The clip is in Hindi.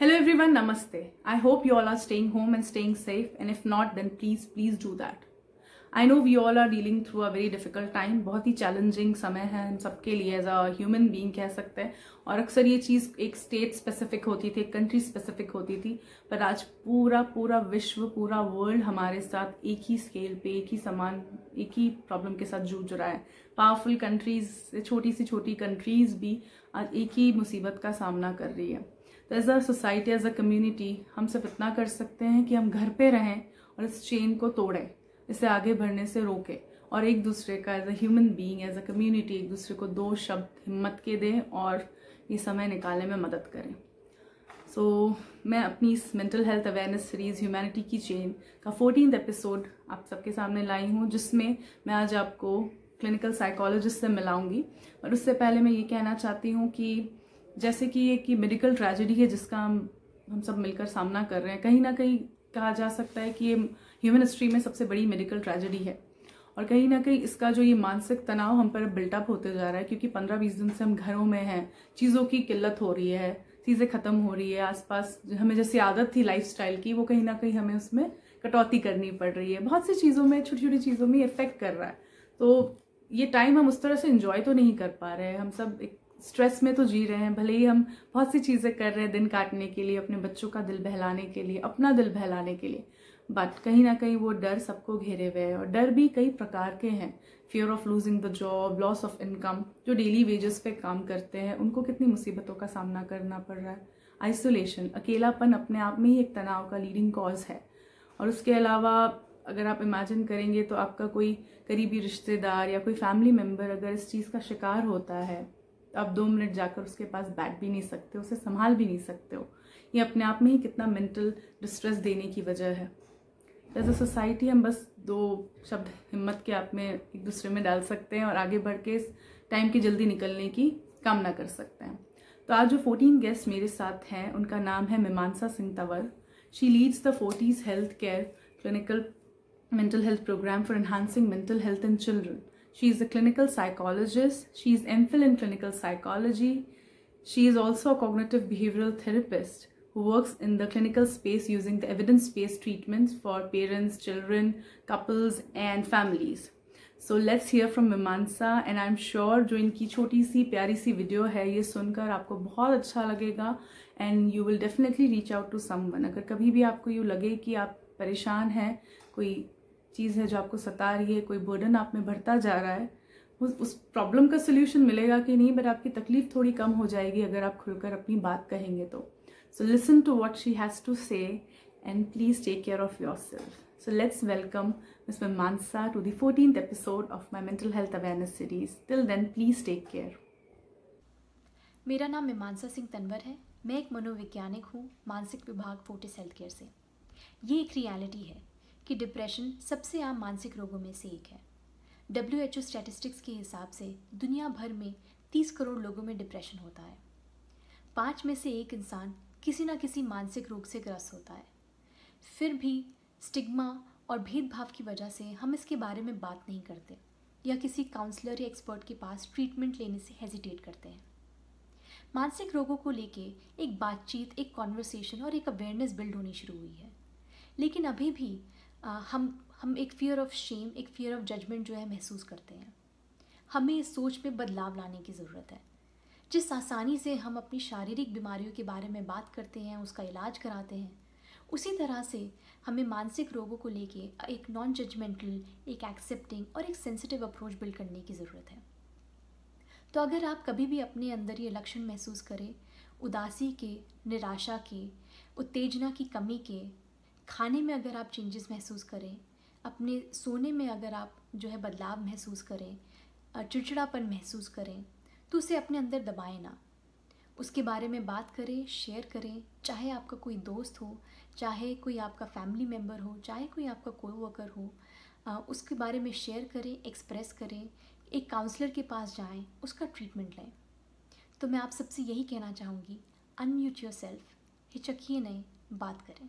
Hello everyone, Namaste. I hope you all are staying home and staying safe and if not then please please do that. I know we all are dealing through a very difficult time बहुत ही चैलेंजिंग समय है हम सबके लिए एज अ ह्यूमन बींग कह सकते हैं। और अक्सर ये चीज़ एक स्टेट स्पेसिफिक होती थी एक कंट्री स्पेसिफिक होती थी। पर आज पूरा पूरा विश्व पूरा वर्ल्ड हमारे साथ एक ही स्केल पे एक ही समान एक ही प्रॉब्लम के साथ जूझ रहा है। पावरफुल कंट्रीज़ छोटी सी छोटी कंट्रीज़ भी आज एक ही मुसीबत का सामना कर रही है। तो as a society as a community हम सिर्फ़ इतना कर सकते हैं कि हम घर पे रहें और इस चेन को तोड़ें इसे आगे बढ़ने से रोकें। और एक दूसरे का as a human being as a community एक दूसरे को दो शब्द हिम्मत के दें और ये समय निकालने में मदद करें। सो so, मैं अपनी इस mental health awareness series humanity की चेन का फोर्टीन एपिसोड आप सबके सामने लाई हूँ जिसमें मैं आज आपको क्लिनिकल साइकोलॉजिस्ट से मिलाऊँगी। और उससे पहले मैं ये कहना चाहती हूँ कि जैसे कि ये मेडिकल ट्रेजेडी है जिसका हम हम सब मिलकर सामना कर रहे हैं। कहीं ना कहीं कहा जा सकता है कि ये ह्यूमन हिस्ट्री में सबसे बड़ी मेडिकल ट्रेजेडी है। और कहीं ना कहीं इसका जो ये मानसिक तनाव हम पर बिल्टअप होते जा रहा है, क्योंकि पंद्रह बीस दिन से हम घरों में हैं, चीज़ों की किल्लत हो रही है, चीज़ें ख़त्म हो रही है, आसपास हमें जैसी आदत थी लाइफ की, वो कहीं ना कहीं हमें उसमें कटौती करनी पड़ रही है। बहुत सी चीज़ों में छोटी छोटी चीज़ों में इफ़ेक्ट कर रहा है। तो ये टाइम हम उस तरह से इन्जॉय तो नहीं कर पा रहे हैं। हम सब एक स्ट्रेस में तो जी रहे हैं, भले ही हम बहुत सी चीज़ें कर रहे हैं दिन काटने के लिए, अपने बच्चों का दिल बहलाने के लिए, अपना दिल बहलाने के लिए बट कहीं ना कहीं वो डर सबको घेरे हुए है और डर भी कई प्रकार के हैं। Fear of losing the job loss of income जो डेली वेजेस पे काम करते हैं, उनको कितनी मुसीबतों का सामना करना पड़ रहा है? आइसोलेशन अकेलापन अपने आप में ही एक तनाव का लीडिंग कॉज है। और उसके अलावा अगर आप इमेजिन करेंगे तो आपका कोई करीबी रिश्तेदार या कोई फैमिली मेंबर अगर इस चीज़ का शिकार होता है आप दो मिनट जाकर उसके पास बैठ भी नहीं सकते, उसे संभाल भी नहीं सकते हो। ये अपने आप में ही कितना मेंटल डिस्ट्रेस देने की वजह है। एज अ सोसाइटी हम बस दो शब्द हिम्मत के आप में एक दूसरे में डाल सकते हैं और आगे बढ़ के इस टाइम की जल्दी निकलने की कामना कर सकते हैं। तो आज जो फोर्टीन गेस्ट मेरे साथ हैं, उनका नाम है Mimansa Singh Tanwar. She leads the Fortis health care clinical mental health program for enhancing mental health in children. She is a clinical psychologist. She is MPhil in clinical psychology. She is also a cognitive behavioral therapist who works in the clinical space using the evidence-based treatments for parents, children, couples and families. So let's hear from Mimansa and I'm sure जो इनकी छोटी सी प्यारी सी वीडियो है ये सुनकर आपको बहुत अच्छा लगेगा and you will definitely reach out to someone अगर कभी भी आपको यूँ लगे कि आप परेशान हैं कोई चीज़ है जो आपको सता रही है, कोई बर्डन आप में भरता जा रहा है, उस उस प्रॉब्लम का सोल्यूशन मिलेगा कि नहीं बट आपकी तकलीफ़ थोड़ी कम हो जाएगी अगर आप खुलकर अपनी बात कहेंगे तो। So listen to what she has to say and please take care of yourself so let's welcome miss Mimansa to the fourteen episode of my mental health awareness series till then please take care मेरा नाम मीमांसा सिंह तनवर है। मैं एक मनोवैज्ञानिक हूँ, मानसिक विभाग फोर्टिस हेल्थ केयर से। ये एक रियलिटी है। कि डिप्रेशन सबसे आम मानसिक रोगों में से एक है। डब्ल्यू एच ओ स्टैटिस्टिक्स के हिसाब से दुनिया भर में 30 करोड़ लोगों में डिप्रेशन होता है। पाँच में से एक इंसान किसी ना किसी मानसिक रोग से ग्रस्त होता है। फिर भी स्टिग्मा और भेदभाव की वजह से हम इसके बारे में बात नहीं करते या किसी काउंसलर या एक्सपर्ट के पास ट्रीटमेंट लेने से हेजिटेट करते हैं। मानसिक रोगों को लेके एक बातचीत, एक कॉन्वर्सेशन और एक अवेयरनेस बिल्ड होनी शुरू हुई है। लेकिन अभी भी हम हम एक फियर ऑफ़ शेम एक फियर ऑफ़ जजमेंट जो है महसूस करते हैं। हमें इस सोच में बदलाव लाने की ज़रूरत है। जिस आसानी से हम अपनी शारीरिक बीमारियों के बारे में बात करते हैं, उसका इलाज कराते हैं, उसी तरह से हमें मानसिक रोगों को लेके एक नॉन जजमेंटल एक एक्सेप्टिंग और एक सेंसिटिव अप्रोच बिल्ड करने की ज़रूरत है। तो अगर आप कभी भी अपने अंदर ये लक्षण महसूस करें, उदासी के, निराशा के, उत्तेजना की कमी के खाने में अगर आप चेंजेस महसूस करें, अपने सोने में अगर आप जो है बदलाव महसूस करें चिड़चिड़ापन महसूस करें तो उसे अपने अंदर दबाएँ ना। उसके बारे में बात करें शेयर करें, चाहे आपका कोई दोस्त हो, चाहे कोई आपका फैमिली मेंबर हो, चाहे कोई आपका कोई वर्कर हो उसके बारे में शेयर करें एक्सप्रेस करें, एक काउंसलर के पास जाएँ, उसका ट्रीटमेंट लें। तो मैं आप सबसे यही कहना चाहूँगी अनम्यूट योर सेल्फ हिचकिए नहीं, बात करें।